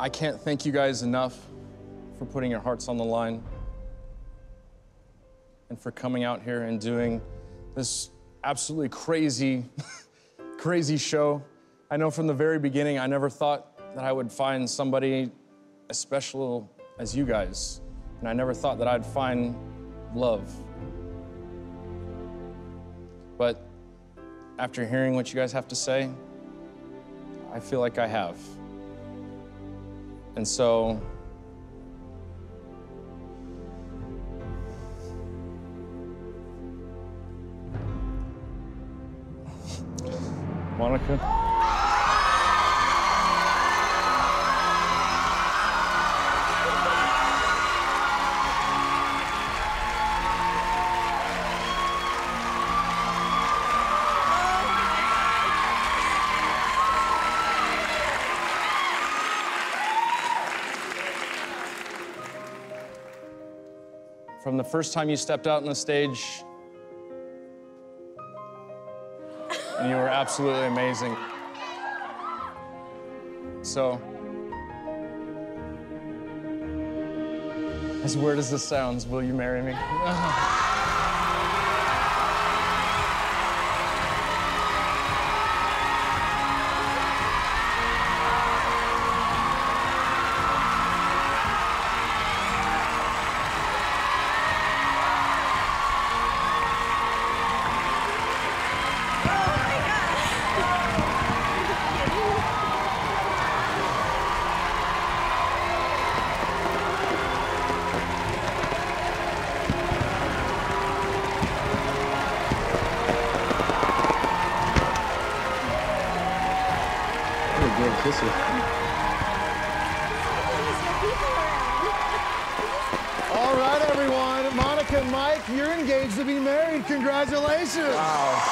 I can't thank you guys enough for putting your hearts on the line and for coming out here and doing this absolutely crazy, crazy show. I know from the very beginning, I never thought that I would find somebody as special as you guys. And I never thought that I'd find love. But after hearing what you guys have to say, I feel like I have. And so, Monica? From the first time you stepped out on the stage, and you were absolutely amazing. So, as weird as this sounds, will you marry me? What a great kisser. All right, everyone. Monica and Mike, you're engaged to be married. Congratulations. Wow.